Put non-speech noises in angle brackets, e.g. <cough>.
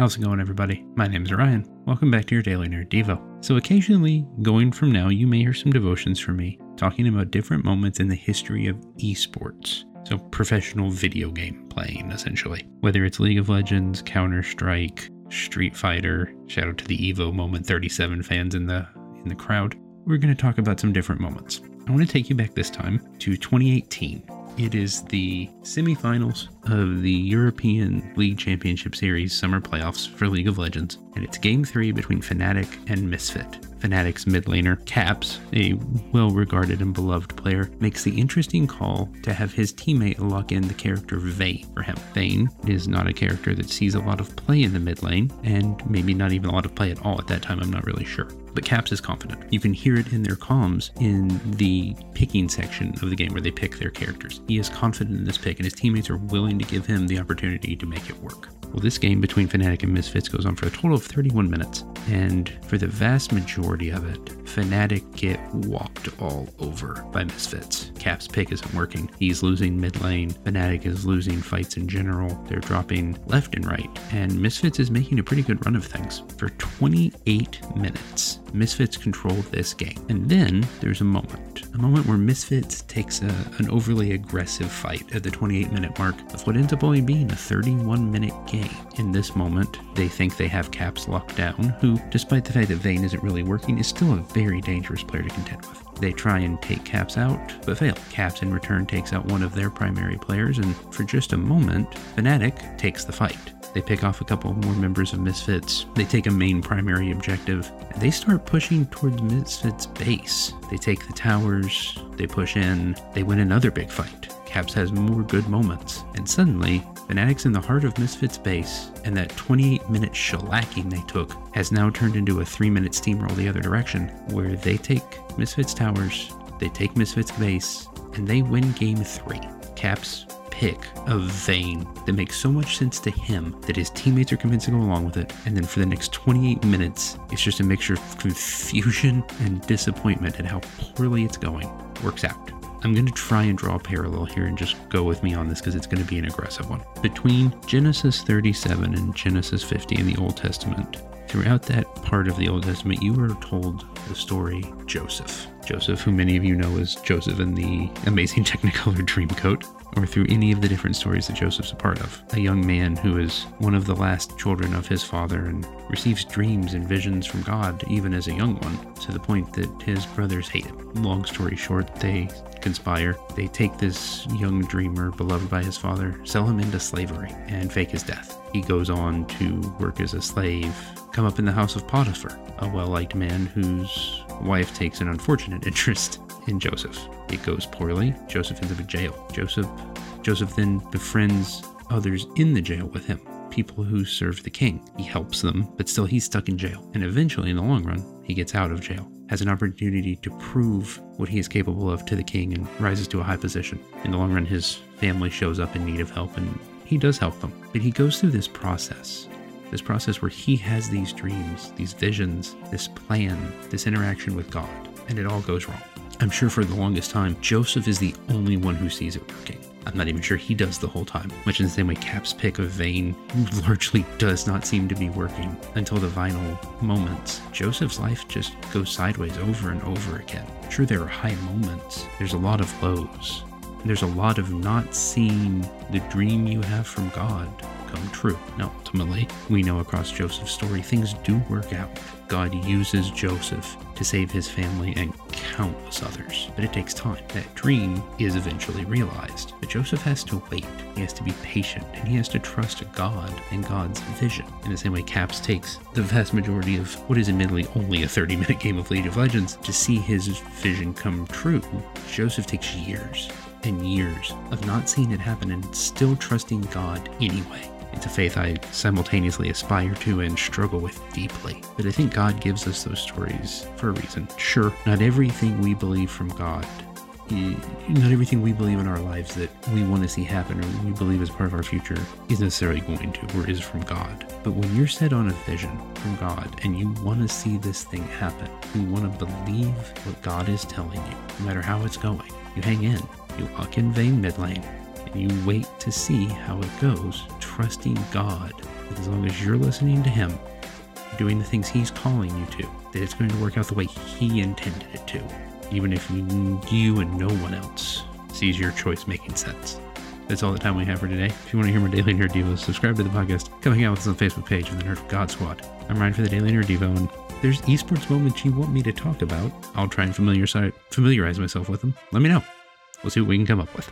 How's it going, everybody? My name is Ryan. Welcome back to your Daily Nerd Devo. So, occasionally, going from now, you may hear some devotions from me talking about different moments in the history of esports. So, professional video game playing, essentially. Whether it's League of Legends, Counter Strike, Street Fighter, shout out to the Evo Moment 37 fans in the in the crowd. We're going to talk about some different moments. I want to take you back this time to 2018 it is the semifinals of the European League Championship Series summer playoffs for League of Legends, and it's game three between Fnatic and Misfit. Fnatic's mid laner, Caps, a well regarded and beloved player, makes the interesting call to have his teammate lock in the character Vayne for him. Vayne is not a character that sees a lot of play in the mid lane, and maybe not even a lot of play at all at that time, I'm not really sure but Caps is confident. You can hear it in their comms in the picking section of the game where they pick their characters. He is confident in this pick, and his teammates are willing to give him the opportunity to make it work. Well, this game between Fnatic and Misfits goes on for a total of 31 minutes, and for the vast majority of it, Fnatic get walked all over by Misfits. Cap's pick isn't working. He's losing mid lane. Fnatic is losing fights in general. They're dropping left and right, and Misfits is making a pretty good run of things. For 28 minutes, Misfits control this game. And then there's a moment, a moment where Misfits takes a, an overly aggressive fight at the 28 minute mark of what ends up only being a 31 minute game. In this moment, they think they have Caps locked down, who, despite the fact that Vayne isn't really working, is still a very dangerous player to contend with. They try and take Caps out, but fail. Caps in return takes out one of their primary players, and for just a moment, Fnatic takes the fight. They pick off a couple more members of Misfits. They take a main primary objective. And they start pushing towards Misfits' base. They take the towers, they push in, they win another big fight. Caps has more good moments. And suddenly, Fnatic's in the heart of Misfits' base, and that 28 minute shellacking they took has now turned into a 3 minute steamroll the other direction, where they take Misfits' towers, they take Misfits' base, and they win game 3. Caps pick of Vayne that makes so much sense to him that his teammates are convinced to go along with it. And then for the next 28 minutes, it's just a mixture of confusion and disappointment at how poorly it's going. Works out. I'm going to try and draw a parallel here and just go with me on this because it's going to be an aggressive one. Between Genesis 37 and Genesis 50 in the Old Testament, throughout that part of the Old Testament, you are told the story Joseph. Joseph, who many of you know as Joseph in the amazing <laughs> Technicolor Dreamcoat or through any of the different stories that Joseph's a part of. A young man who is one of the last children of his father and receives dreams and visions from God even as a young one, to the point that his brothers hate him. Long story short, they conspire. They take this young dreamer, beloved by his father, sell him into slavery, and fake his death. He goes on to work as a slave, come up in the house of Potiphar, a well liked man whose wife takes an unfortunate <laughs> interest in Joseph. It goes poorly. Joseph ends up in jail. Joseph Joseph then befriends others in the jail with him, people who serve the king. He helps them, but still he's stuck in jail. And eventually, in the long run, he gets out of jail, has an opportunity to prove what he is capable of to the king, and rises to a high position. In the long run, his family shows up in need of help, and he does help them. But he goes through this process this process where he has these dreams, these visions, this plan, this interaction with God, and it all goes wrong. I'm sure for the longest time, Joseph is the only one who sees it working. I'm not even sure he does the whole time, much in the same way Cap's pick of Vayne <laughs> largely does not seem to be working until the vinyl moments. Joseph's life just goes sideways over and over again. Sure, there are high moments, there's a lot of lows, there's a lot of not seeing the dream you have from God come true. Now, ultimately, we know across Joseph's story things do work out. God uses Joseph to save his family and countless others, but it takes time. That dream is eventually realized, but Joseph has to wait. He has to be patient, and he has to trust God and God's vision. In the same way, Caps takes the vast majority of what is admittedly only a 30 minute <laughs> game of League of Legends to see his vision come true. Joseph takes years and years of not seeing it happen and still trusting God anyway. It's a faith I simultaneously aspire to and struggle with deeply. But I think God gives us those stories for a reason. Sure, not everything we believe from God not everything we believe in our lives that we want to see happen or we believe is part of our future is necessarily going to or is from God. But when you're set on a vision from God and you want to see this thing happen, you want to believe what God is telling you, no matter how it's going, you hang in. You walk in Vayne, mid lane and you wait to see how it goes, trusting God that as long as you're listening to him, doing the things he's calling you to, that it's going to work out the way he intended it to, even if you, and no one else sees your choice making sense. That's all the time we have for today. If you want to hear more Daily Nerd Devo, subscribe to the podcast. Come hang out with us on the Facebook page of the Nerd God Squad. I'm Ryan for the Daily Nerd Devo, and there's esports moments you want me to talk about, I'll try and familiarize myself with them. Let me know. We'll see what we can come up with.